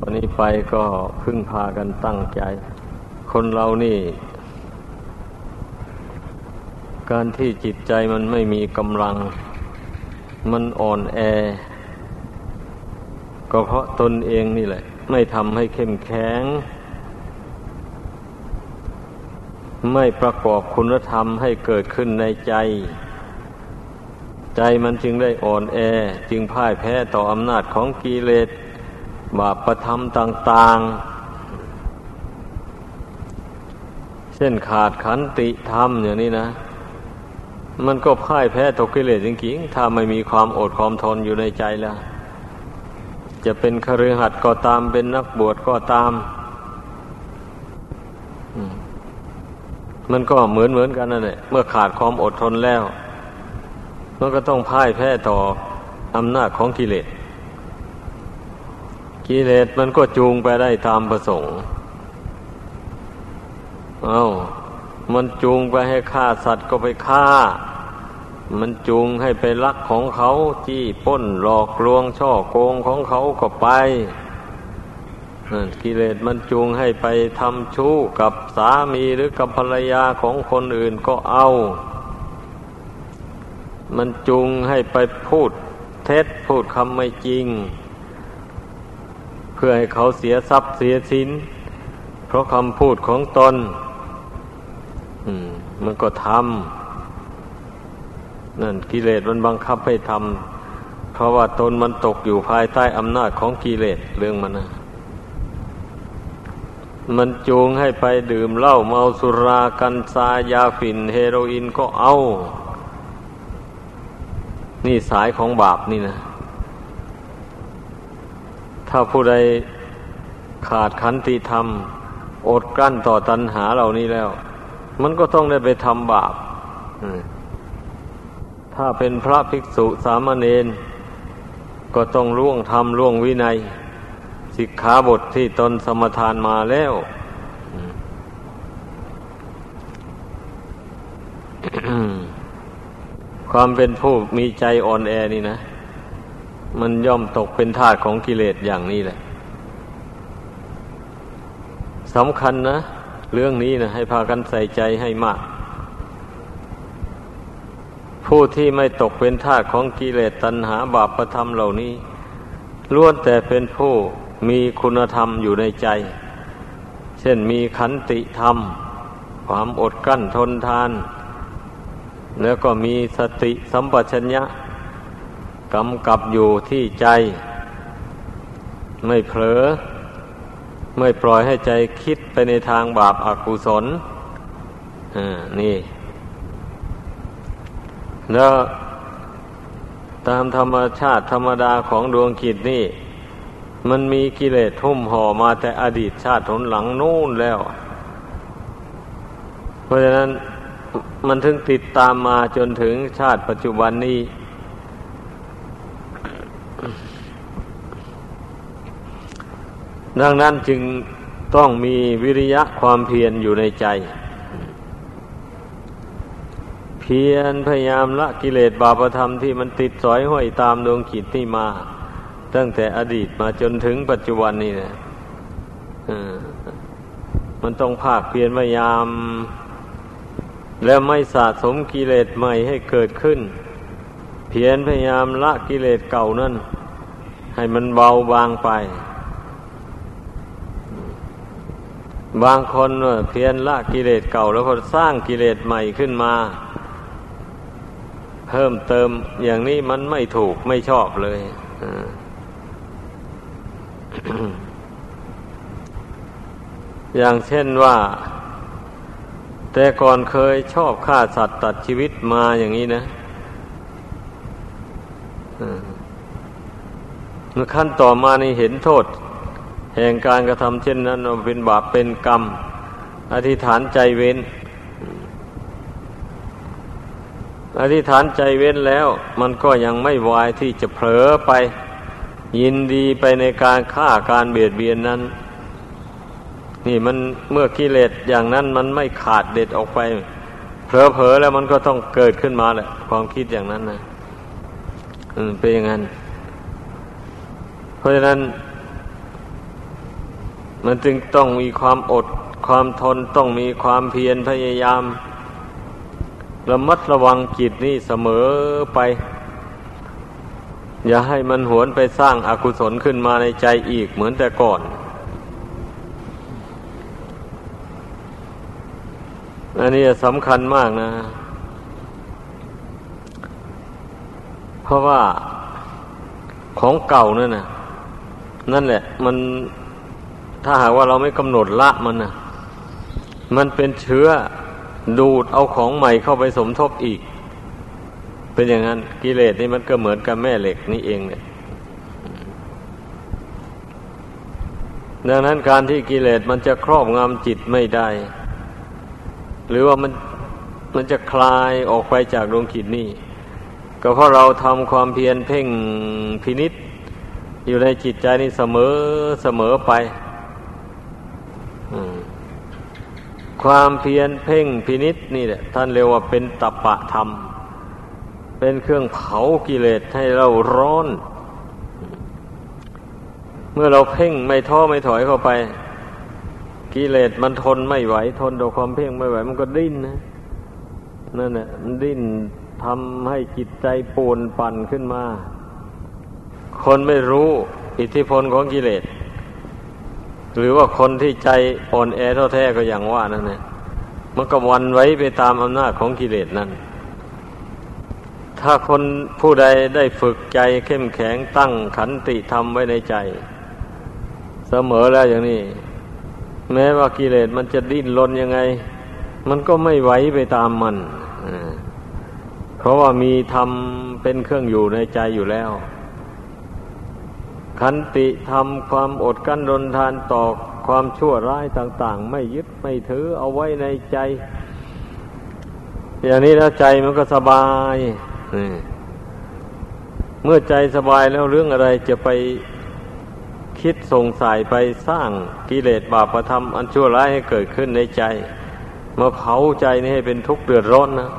วันนี้ไปก็พึ่งพากันตั้งใจ คนเรานี่ การที่จิตใจมันไม่มีกำลัง มันอ่อนแอ ก็เพราะตนเองนี่แหละ ไม่ทำให้เข้มแข็ง ไม่ประกอบคุณธรรมให้เกิดขึ้นในใจ ใจมันจึงได้อ่อนแอ จึงพ่ายแพ้ต่ออำนาจของกิเลส บาปประทำต่าง ๆ เช่นขาดขันติธรรมอย่างนี้นะ มันก็พ่ายแพ้ตกกิเลสจริงๆ ถ้าไม่มีความอดความทนอยู่ในใจแล้ว จะเป็นคฤหัสถ์ก็ตามเป็นนักบวชก็ตาม มันก็เหมือนเหมือนกันนั่นแหละเมื่อขาดความอดทนแล้ว มันก็ต้องพ่ายแพ้ต่ออำนาจของกิเลส กิเลสมันก็จูงไปได้ตามประสงค์ เอา้า มันจูงไปให้ฆ่าสัตว์ก็ไปฆ่า มันจูงให้ไปลักของเขาจี้ป้นหลอกลวงช่อโกงของเขาก็ไป กิเลสมันจูงให้ไปทำชู้กับสามีหรือกับภรรยาของคนอื่นก็เอา มันจูงให้ไปพูดเท็จพูดคำไม่จริง เพื่อให้เขาเสียทรัพย์เสียสิน เพราะคำพูดของตนมันก็ทำนั่นกิเลสมันบังคับให้ทำเพราะว่าตนมันตกอยู่ภายใต้อำนาจของกิเลสเรื่องมันนะมันจูงให้ไปดื่มเหล้าเมาสุรากัญชายาฝิ่น เฮโรอีนก็เอา นี่สายของบาปนี่นะ ถ้าผู้ใดขาดขันติธรรม อดกลั้นต่อตัณหาเหล่านี้แล้ว มันก็ต้องได้ไปทำบาปถ้าเป็นพระภิกษุสามเณรก็ต้องล่วงธรรมล่วงวินัยสิกขาบทที่ตนสมทานมาแล้วความเป็นผู้มีใจอ่อนแอนี่นะ มันย่อมตกเป็นทาสของกิเลสอย่างนี้แหละสำคัญนะ เรื่องนี้นะให้พากันใส่ใจให้มาก ผู้ที่ไม่ตกเป็นทาสของกิเลสตัณหาบาปประธรรมเหล่านี้ล้วนแต่เป็นผู้มีคุณธรรมอยู่ในใจ เช่นมีขันติธรรม ความอดกั้นทนทาน แล้วก็มีสติสัมปชัญญะ กำกับอยู่ที่ใจ ไม่เผลอ ไม่ปล่อยให้ใจคิดไปในทางบาปอากุศลอ่านี่ แล้วตามธรรมชาติธรรมดาของดวงกิจนี่ มันมีกิเลสทุ่มห่อมาแต่อดีตชาติทนหลังนู่นแล้ว เพราะฉะนั้นมันถึงติดตามมาจนถึงชาติปัจจุบันนี้ ดังนั้นจึงต้องมีวิริยะความเพียรอยู่ในใจ เพียรพยายามละกิเลสบาปธรรมที่มันติดสอยห้อยตามดวงขีดที่มา ตั้งแต่อดีตมาจนถึงปัจจุบันนี้นะมันต้องภาคเพียรพยายาม แล้วไม่สะสมกิเลสใหม่ให้เกิดขึ้น เพียรพยายามละกิเลสเก่านั่นให้มันเบาบางไป บางคนเพียรละกิเลสเก่าแล้วก็สร้างกิเลสใหม่ขึ้นมา เพิ่มเติมอย่างนี้มันไม่ถูกไม่ชอบเลยอย่างเช่นว่า แต่ก่อนเคยชอบฆ่าสัตว์ตัดชีวิตมาอย่างนี้นะเมื่อขั้นต่อมานี่เห็นโทษ แห่งการกระทำเช่นนั้นเป็นบาปเป็นกรรม อธิษฐานใจเว้น อธิษฐานใจเว้นแล้ว มันก็ยังไม่วายที่จะเผลอไป ยินดีไปในการฆ่าการเบียดเบียนนั้น นี่มันเมื่อกิเลสอย่างนั้นมันไม่ขาดเด็ดออกไป เผลอๆแล้วมันก็ต้องเกิดขึ้นมาแหละความคิดอย่างนั้นนะเป็นอย่างนั้น เพราะฉะนั้น มันจึงต้องมีความอดความทนต้องมีความเพียรพยายาม ระมัดระวังจิตนี่เสมอไป อย่าให้มันหวนไปสร้างอากุศลขึ้นมาในใจอีกเหมือนแต่ก่อน อันนี้สำคัญมากนะ เพราะว่าของเก่านั่นนะนั่นแหละ มัน ถ้าหากว่าเราไม่กำหนดละมันนะมันเป็นเชื้อดูดเอาของใหม่เข้าไปสมทบอีก เป็นอย่างนั้นกิเลสนี่มันก็เหมือนกับแม่เหล็กนี่เองเนี่ยดังนั้นการที่กิเลสมันจะครอบงำจิตไม่ได้ หรือว่ามันมันจะคลายออกไปจากดวงจิตนี่ก็เพราะเราทำความเพียรเพ่งพินิษอยู่ในจิตใจนี่เสมอเสมอไป ความเพียรเพ่งพินิษนี่แหละท่านเรียกว่าเป็นตปะธรรม เป็นเครื่องเผากิเลสให้เราร้อน เมื่อเราเพ่งไม่ท้อไม่ถอยเข้าไป กิเลสมันทนไม่ไหว ทนต่อความเพ่งไม่ไหว มันก็ดิ้นนะนั่นแหละมันดิ้นทำให้จิตใจปูนปั่นขึ้นมา คนไม่รู้อิทธิพลของกิเลส หรือว่าคนที่ใจอ่อนแอท้อแท้ก็อย่างว่านั่นแหละมันก็วันไว้ไปตามอำนาจของกิเลสนั่น ถ้าคนผู้ใดได้ฝึกใจเข้มแข็งตั้งขันติธรรมไว้ในใจ เสมอแล้วอย่างนี้ แม้ว่ากิเลสมันจะดิ้นรนยังไง มันก็ไม่ไหวไปตามมันอ่าราะว่ามีธรรมเป็นเครื่องอยู่ในใจอยู่แล้ว ขันติธรรมความอดกั้นรนทานต่อความชั่วร้ายต่าง ๆ ไม่ยึดไม่ถือเอาไว้ในใจ อย่างนี้แล้วใจมันก็สบายเมื่อใจสบายแล้วเรื่องอะไรจะไปคิดส่งสายไปสร้างกิเลสบาปธรรมอันชั่วร้ายให้เกิดขึ้นในใจมาเผาใจนี่ให้เป็นทุกข์เดือดร้อนนะ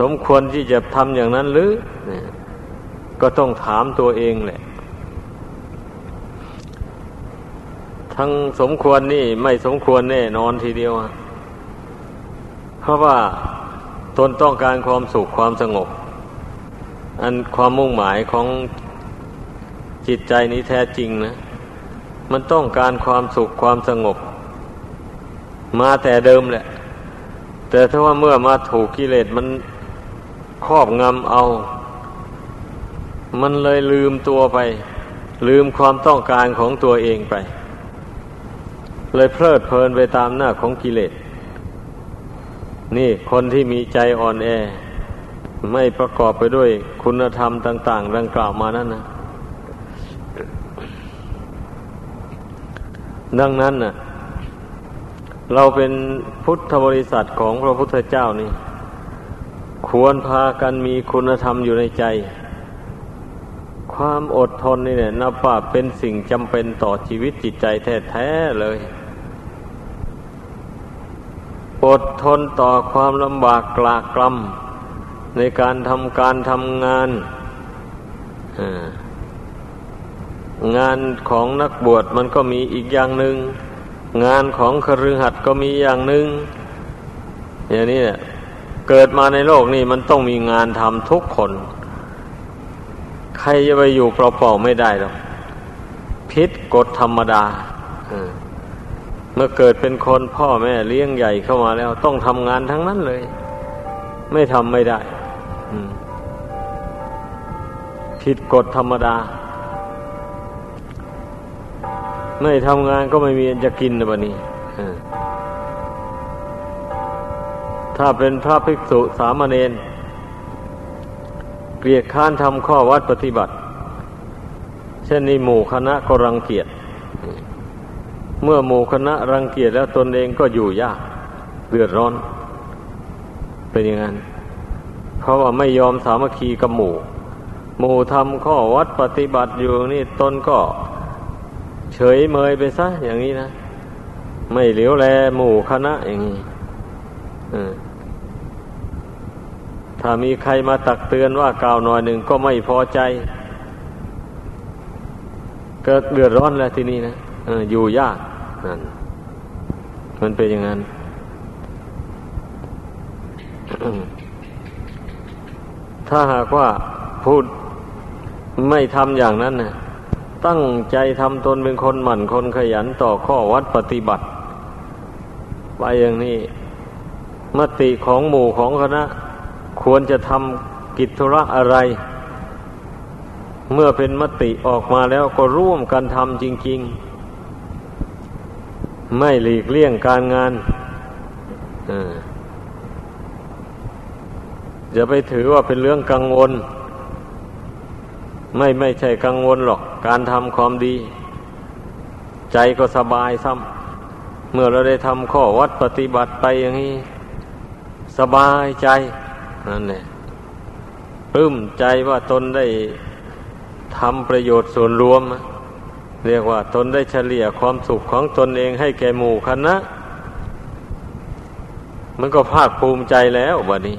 สมควรที่จะทำอย่างนั้นหรือ ก็ต้องถามตัวเองแหละ ทั้งสมควรนี่ไม่สมควรแน่นอนทีเดียว เพราะว่าตนต้องการความสุขความสงบ อันความมุ่งหมายของจิตใจนี้แท้จริงนะ มันต้องการความสุขความสงบ มาแต่เดิมแหละ แต่ถ้าว่าเมื่อมาถูกกิเลสมันครอบงำเอา มันเลยลืมตัวไป ลืมความต้องการของตัวเองไป เลยเพลิดเพลินไปตามหน้าของกิเลส นี่คนที่มีใจอ่อนแอ ไม่ประกอบไปด้วยคุณธรรมต่าง ๆ ดังกล่าวมานั่นนะดังนั้นน่ะ เราเป็นพุทธบริษัทของพระพุทธเจ้านี่ ควรพากันมีคุณธรรมอยู่ในใจ ความอดทนนี่เนี่ยนับว่าเป็นสิ่งจำเป็นต่อชีวิตจิตใจแท้ๆเลย อดทนต่อความลำบากกลากกลำในการทำการทำงาน งานของนักบวชมันก็มีอีกอย่างหนึ่ง งานของคฤหัสถ์ก็มีอย่างหนึ่ง อย่างนี้เนี่ยเกิดมาในโลกนี้มันต้องมีงานทำทุกคน ครจะไปอยู่เปล่าๆไม่ได้หรอกพิษกฎธรรมดาเมื่อเกิดเป็นคนพ่อแม่เลี้ยงใหญ่เข้ามาแล้ว ต้องทำงานทั้งนั้นเลย ไม่ทำไม่ได้ผิดกฎธรรมดา ไม่ทำงานก็ไม่มีจะกินนะบันี้ถ้าเป็นพระภิกษุสามเณร เกลียดค้านทำข้อวัดปฏิบัติ เช่นนี้หมู่คณะก็รังเกียจ เมื่อหมู่คณะรังเกียจแล้วตนเองก็อยู่ยากเดือดร้อน เป็นอย่างนั้น เพราะว่าไม่ยอมสามัคคีกับหมู่ หมู่ทำข้อวัดปฏิบัติอยู่นี่ตนก็เฉยเมยไปซะอย่างนี้นะ ไม่เหลียวแลหมู่คณะอย่างนี้ ถ้ามีใครมาตักเตือนว่ากล่าวหน่อยหนึ่งก็ไม่พอใจ เกิดเดือดร้อนแล้วที่นี่นะอยู่ยากนั่นมันเป็นอย่างนั้นถ้าหากว่าพูดไม่ทำอย่างนั้นนะตั้งใจทำตนเป็นคนหมั่นคนขยันต่อข้อวัดปฏิบัติ ไปอย่างนี้ มติของหมู่ของคณะ ควรจะทำกิจธุระอะไร เมื่อเป็นมติออกมาแล้วก็ร่วมกันทำจริง ๆ ไม่หลีกเลี่ยงการงานอย่าไปถือว่าเป็นเรื่องกังวล ไม่ไม่ใช่กังวลหรอก การทำความดี ใจก็สบายซ้ำเมื่อเราได้ทำข้อวัดปฏิบัติไปอย่างนี้ สบายใจ นั่นแหละปลื้มใจว่าตนได้ทำประโยชน์ส่วนรวม เรียกว่าตนได้เฉลี่ยความสุขของตนเองให้แก่หมู่คณะ มันก็ภาคภูมิใจแล้วบัดนี้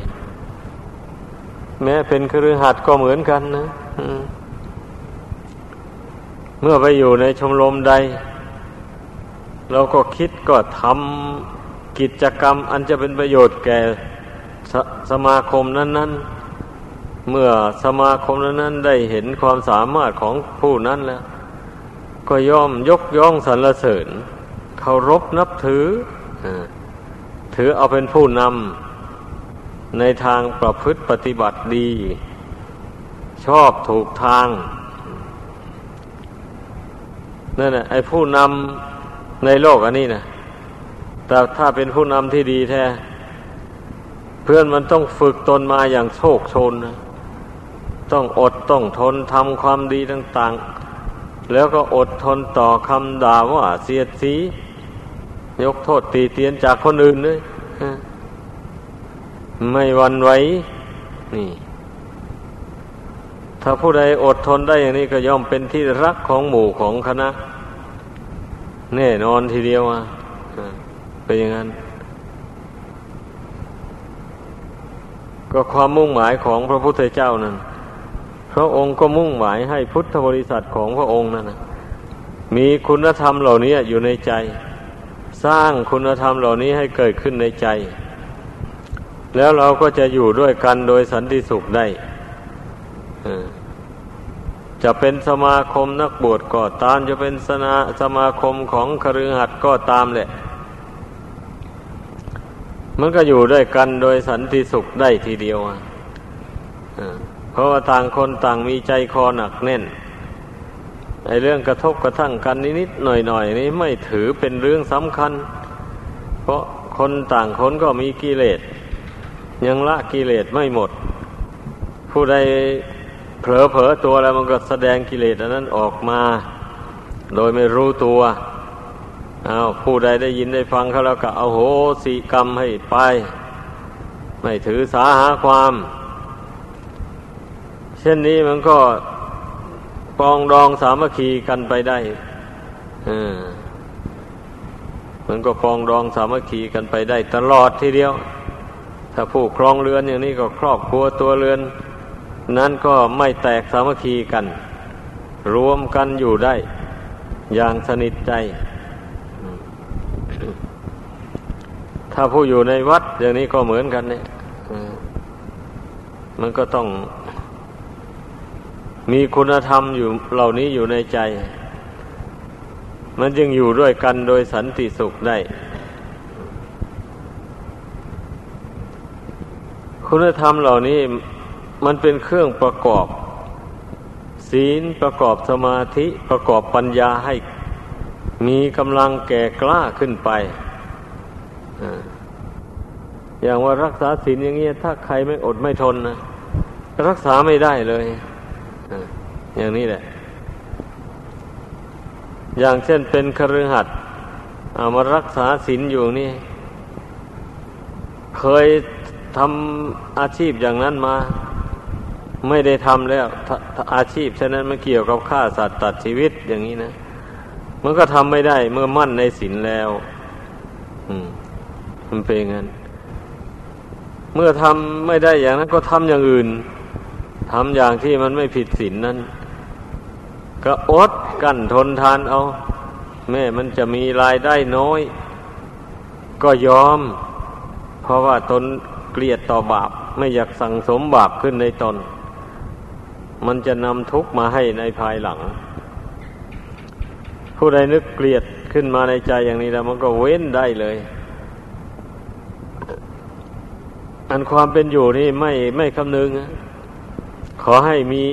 แม้เป็นครือหัดก็เหมือนกันนะเมื่อไปอยู่ในชมรมใด เราก็คิดก็ทำกิจกรรมอันจะเป็นประโยชน์แก่ สสมาคมนั้น ๆ เมื่อสมาคมนั้น ๆ ได้เห็นความสามารถของผู้นั้นแล้ว ก็ย่อมยกย่องสรรเสริญเคารพนับถือถือเอาเป็นผู้นำในทางประพฤติปฏิบัติดี ชอบถูกทางนั่นแหละไอ้ผู้นำในโลกอันนี้นะแต่ถ้าเป็นผู้นำที่ดีแท้ เพื่อนมันต้องฝึกตนมาอย่างโชคชนนะต้องอดต้องทนทำความดีต่าง ๆ แล้วก็อดทนต่อคำด่าว่าเสียดสี ยกโทษตีเตียนจากคนอื่นเลยไม่วันไหวนี่ ถ้าผู้ใดอดทนได้อย่างนี้ก็ย่อมเป็นที่รักของหมู่ของคณะ แน่นอนทีเดียวอะเป็นอย่างนั้น ก็ความมุ่งหมายของพระพุทธเจ้านั้นพระองค์ก็มุ่งหมายให้พุทธบริษัทของพระองค์นั้นนะมีคุณธรรมเหล่านี้อยู่ในใจ สร้างคุณธรรมเหล่านี้ให้เกิดขึ้นในใจ แล้วเราก็จะอยู่ด้วยกันโดยสันติสุขได้จะเป็นสมาคมนักบวชก็ตามจะเป็นสนาสมาคมของคฤหัสถ์ก็ตามแหละ มันก็อยู่ด้วยกันโดยสันติสุขได้ทีเดียวเพราะว่าต่างคนต่างมีใจคอหนักแน่นไอเรื่องกระทบกระทั่งกันนิดๆหน่อยๆนี้ไม่ถือเป็นเรื่องสำคัญ เพราะคนต่างคนก็มีกิเลสยังละกิเลสไม่หมด ผู้ใดเผลอเผลอตัวแล้วมันก็แสดงกิเลสอันนั้นออกมา โดยไม่รู้ตัว อาผู้ใดได้ยินได้ฟังเขาแล้วก็เอาโหสีกรรมให้ไป ไม่ถือสาหาความ เช่นนี้มันก็ปองดองสามัคคีกันไปได้มันก็ปองดองสามัคคีกันไปได้ ตลอดทีเดียว ถ้าผู้ครองเรือนอย่างนี้ก็ครอบครัวตัวเรือน นั้นก็ไม่แตกสามัคคีกัน รวมกันอยู่ได้ อย่างสนิทใจ ถ้าผู้อยู่ในวัดอย่างนี้ก็เหมือนกันเนี่ยมันก็ต้อง มีคุณธรรมอยู่เหล่านี้อยู่ในใจ มันจึงอยู่ด้วยกันโดยสันติสุขได้ คุณธรรมเหล่านี้มันเป็นเครื่องประกอบ ศีลประกอบสมาธิประกอบปัญญาให้มีกำลังแก่กล้าขึ้นไป อย่างว่ารักษาศีลอย่างเงี้ยถ้าใครไม่อดไม่ทนนะรักษาไม่ได้เลยอย่างนี้แหละ อย่างเช่นเป็นคฤหัสถ์เอามารักษาศีลอยู่นี่ เคยทำอาชีพอย่างนั้นมา ไม่ได้ทำแล้วอาชีพฉะนั้นมันเกี่ยวกับฆ่าสัตว์ตัดชีวิตอย่างนี้นะมันก็ทำไม่ได้เมื่อมั่นในศีลแล้ว อืม มันเป็นงั้น เมื่อทำไม่ได้อย่างนั้นก็ทำอย่างอื่นทำอย่างที่มันไม่ผิดศีลนนั้น ก็อดกั้นทนทานเอา แม่มันจะมีรายได้น้อย ก็ยอม เพราะว่าตนเกลียดต่อบาป ไม่อยากสั่งสมบาปขึ้นในตน มันจะนำทุกข์มาให้ในภายหลัง ผู้ใดนึกเกลียดขึ้นมาในใจอย่างนี้แล้วมันก็เว้นได้เลย อันความเป็นอยู่นี่ไม่ไม่คำนึง ขอให้มี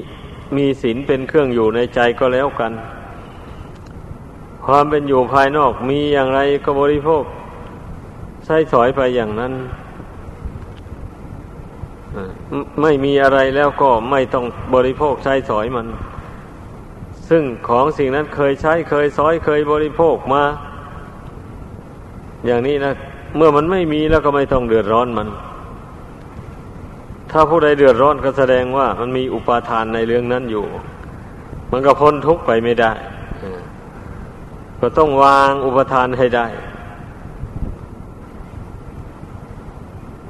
มีศีลเป็นเครื่องอยู่ในใจก็แล้วกัน ความเป็นอยู่ภายนอกมีอย่างไรก็บริโภค ใช้สอยไปอย่างนั้น ไม่มีอะไรแล้วก็ไม่ต้องบริโภคใช้สอยมัน ซึ่งของสิ่งนั้นเคยใช้เคยสอยเคยบริโภคมา อย่างนี้นะ เมื่อมันไม่มีแล้วก็ไม่ต้องเดือดร้อนมัน ถ้าผู้ใดเดือดร้อนก็แสดงว่ามันมีอุปาทานในเรื่องนั้นอยู่ มันก็พ้นทุกข์ไปไม่ได้ ก็ต้องวางอุปทานให้ได้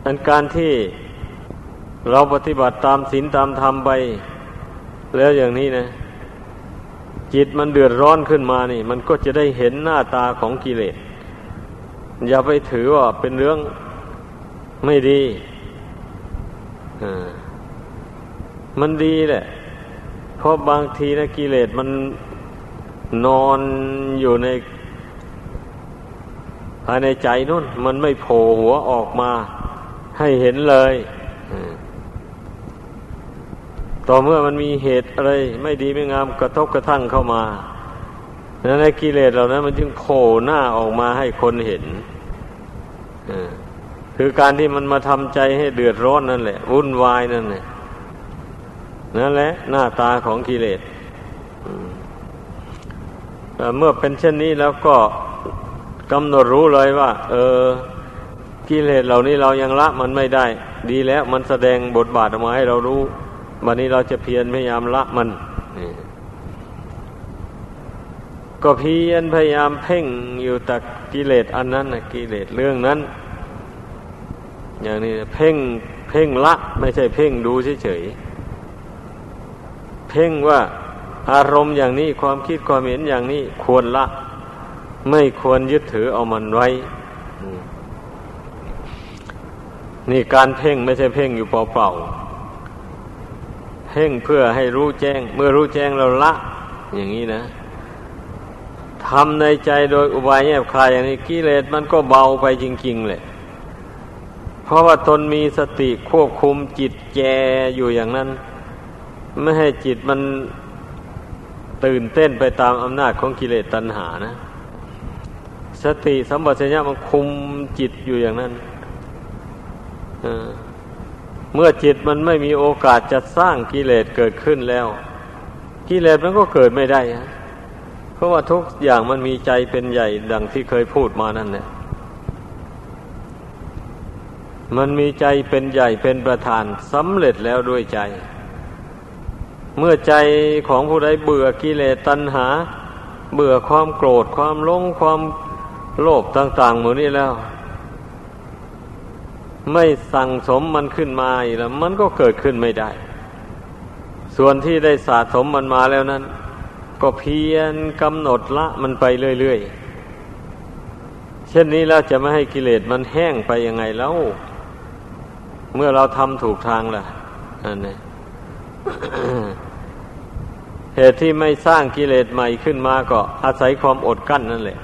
อันการที่เราปฏิบัติตามศีลตามธรรมไป แล้วอย่างนี้นะ จิตมันเดือดร้อนขึ้นมานี่ มันก็จะได้เห็นหน้าตาของกิเลสอย่าไปถือว่าเป็นเรื่องไม่ดี มันดีแหละ เพราะบางทีนะกิเลสมันนอนอยู่ในภายในใจนู่น มันไม่โผล่หัวออกมาให้เห็นเลยต่อเมื่อมันมีเหตุอะไร ไม่ดีไม่งามกระทบกระทั่งเข้ามานั้นในกิเลสเหล่านั้นมันจึงโผล่หน้าออกมาให้คนเห็น คือการที่มันมาทำใจให้เดือดร้อนนั่นแหละวุ่นวายนั่นแหละนั่นแหละหน้าตาของกิเลสเมื่อเป็นเช่นนี้แล้วก็กำหนดรู้เลยว่า เออกิเลสเหล่านี้เรายังละมันไม่ได้ ดีแล้วมันแสดงบทบาทออกมาให้เรารู้วันนี้เราจะเพียรพยายามละมันก็เพียรพยายามเพ่งอยู่แต่กิเลสอันนั้นนะกิเลสเรื่องนั้น อย่างนี้เพ่งเพ่งละ ไม่ใช่เพ่งดูเฉยๆเพ่งว่าอารมณ์อย่างนี้ความคิดความเห็นอย่างนี้ควรละ ไม่ควรยึดถือเอามันไว้ นี่การเพ่งไม่ใช่เพ่งอยู่เปล่าๆเพ่งเพื่อให้รู้แจ้ง เมื่อรู้แจ้งเราละ อย่างนี้นะทำในใจโดยอุบายแยบคายอย่างนี้กิเลสมันก็เบาไปจริง ๆ เลย ราะว่าตนมีสติควบคุมจิตแจอยู่อย่างนั้น ไม่ให้จิตมันตื่นเต้นไปตามอำนาจของกิเลสตัณหานะ สติสัมปชัญญะมันคุมจิตอยู่อย่างนั้นเมื่อจิตมันไม่มีโอกาสจะสร้างกิเลสเกิดขึ้นแล้ว กิเลสมันก็เกิดไม่ได้ เพราะว่าทุกอย่างมันมีใจเป็นใหญ่ดังที่เคยพูดมานั่นแหละ มันมีใจเป็นใหญ่เป็นประธานสำเร็จแล้วด้วยใจ เมื่อใจของผู้ใดเบื่อกิเลสตัณหา เบื่อความโกรธความลงความโลภต่างๆหมดนี้แล้ว ไม่สั่งสมมันขึ้นมาอีกแล้ว มันก็เกิดขึ้นไม่ได้ ส่วนที่ได้สะสมมันมาแล้วนั้น ก็เพียรกำหนดละมันไปเรื่อยๆ เช่นนี้แล้วจะไม่ให้กิเลสมันแห้งไปยังไงแล้ว เมื่อเราทำถูกทางล่ะอันนี้เหตุที่ไม่สร้างกิเลสใหม่ขึ้นมาก็อาศัยความอดกั้นนั่นแหละ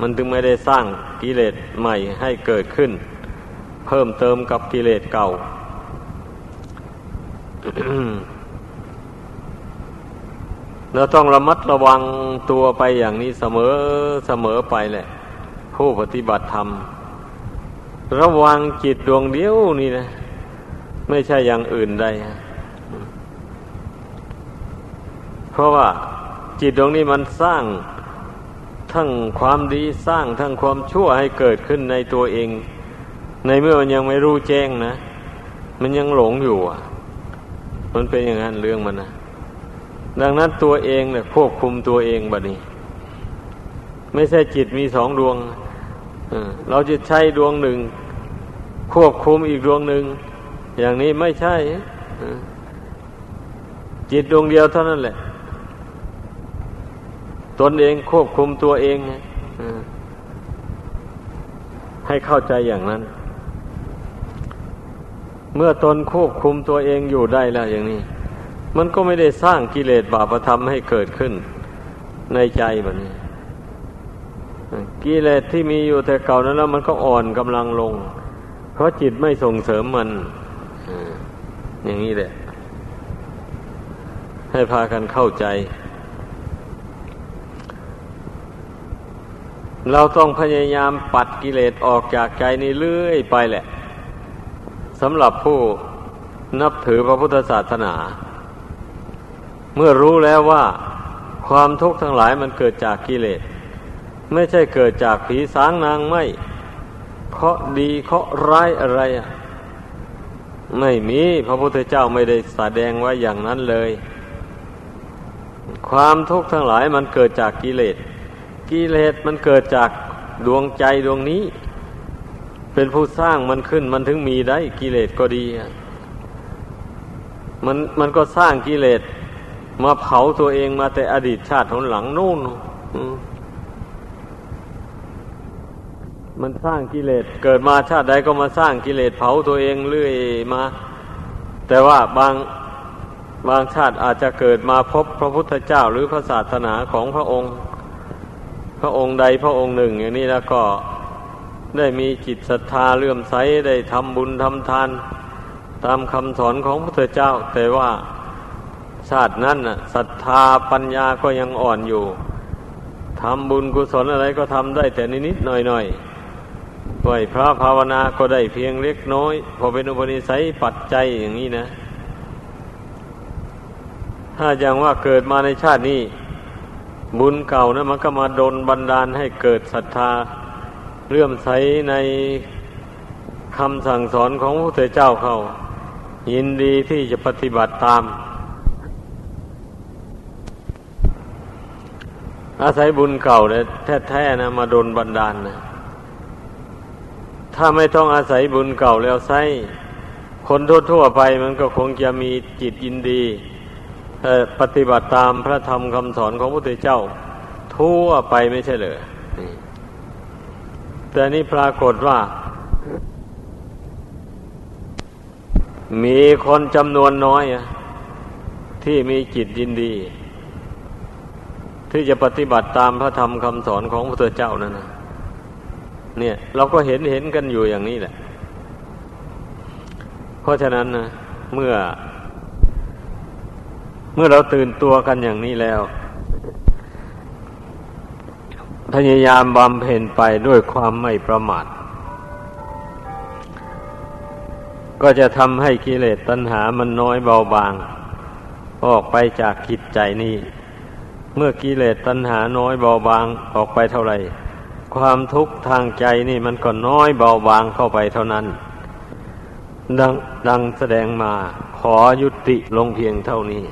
มันถึงไม่ได้สร้างกิเลสใหม่ให้เกิดขึ้น เพิ่มเติมกับกิเลสเก่าเราต้องระมัดระวังตัวไปอย่างนี้เสมอเสมอไปแหละ ผู้ปฏิบัติธรรม ระวังจิตดวงเดียวนี่นะ ไม่ใช่อย่างอื่นใดเพราะว่าจิตดวงนี้มันสร้างทั้งความดีสร้างทั้งความชั่วให้เกิดขึ้นในตัวเอง ในเมื่อมันยังไม่รู้แจ้งนะ มันยังหลงอยู่อะ มันเป็นอย่างนั้นเรื่องมันนะดังนั้นตัวเองเนี่ยควบคุมตัวเองบัดนี้ ไม่ใช่จิตมีสองดวง เราจะใช้ดวงหนึ่ง ควบคุมอีกดวงหนึ่ง อย่างนี้ไม่ใช่ จิตดวงเดียวเท่านั้นแหละ ตนเองควบคุมตัวเองให้เข้าใจอย่างนั้น เมื่อตนควบคุมตัวเองอยู่ได้แล้วอย่างนี้ มันก็ไม่ได้สร้างกิเลสบาปธรรมให้เกิดขึ้นในใจแบบนี้ กิเลสที่มีอยู่แต่เก่านั้นแล้วมันก็อ่อนกำลังลง เพราะจิตไม่ส่งเสริมมันอย่างนี้แหละ ให้พากันเข้าใจ เราต้องพยายามปัดกิเลสออกจากใจนี้เรื่อยไปแหละสำหรับผู้นับถือพระพุทธศาสนา เมื่อรู้แล้วว่าความทุกข์ทั้งหลายมันเกิดจากกิเลส ไม่ใช่เกิดจากผีสางนางไม่เคาะดีเคาะร้ายอะไรอะไม่มีพระพุทธเจ้าไม่ได้แสดงไว้อย่างนั้นเลย ความทุกข์ทั้งหลายมันเกิดจากกิเลส กิเลสมันเกิดจากดวงใจดวงนี้ เป็นผู้สร้างมันขึ้นมันถึงมีได้กิเลสก็ดี มันมันก็สร้างกิเลสมาเผาตัวเองมาแต่อดีตชาติหนหลังนู่น มันสร้างกิเลสเกิดมาชาติใดก็มาสร้างกิเลสเผาตัวเองเรื่อยมา แต่ว่าบางบางชาติอาจจะเกิดมาพบพระพุทธเจ้าหรือพระศาสนาของพระองค์ พระองค์ใดพระองค์หนึ่ง อย่างนี้แล้วก็ได้มีจิตศรัทธาเลื่อมใสได้ทำบุญทำทาน ตามคำสอนของพระพุทธเจ้า แต่ว่าชาตินั้นศรัทธาปัญญาก็ยังอ่อนอยู่ทำบุญกุศลอะไรก็ทำได้แต่นิดๆหน่อยๆ ไหวพระภาวนาก็ได้เพียงเล็กน้อย พอเป็นอุปนิสัยปัจจัยอย่างนี้นะ ถ้าอย่างว่าเกิดมาในชาตินี้ บุญเก่านะมันก็มาดนบันดาลให้เกิดศรัทธาเลื่อมใสในคำสั่งสอนของพระพุทธเจ้าเขา ยินดีที่จะปฏิบัติตาม อาศัยบุญเก่าเนี่ยแท้ๆนะมาโดนบันดาลนะ ถ้าไม่ต้องอาศัยบุญเก่าแล้วไซคนทั่วๆไปมันก็คงจะมีจิตยินดีปฏิบัติตามพระธรรมคำสอนของพระพุทธเจ้า ทั่วไปไม่ใช่เลยแต่นี่ปรากฏว่า มีคนจำนวนน้อยที่มีจิตยินดี ที่จะปฏิบัติตามพระธรรมคำสอนของพระเจ้านั่นนะ เนี่ย เราก็เห็นเห็นกันอยู่อย่างนี้แหละ เพราะฉะนั้นนะเมื่อ เมื่อเราตื่นตัวกันอย่างนี้แล้ว พยายามบำเพ็ญไปด้วยความไม่ประมาทก็จะทำให้กิเลสตัณหามันน้อยเบาบาง ออกไปจากกิจใจนี้ เมื่อกิเลสตัณหาน้อยเบาบางออกไปเท่าไหร่ ความทุกข์ทางใจนี่มันก็น้อยเบาบางเข้าไปเท่านั้น ดังดังแสดงมาขอยุติลงเพียงเท่านี้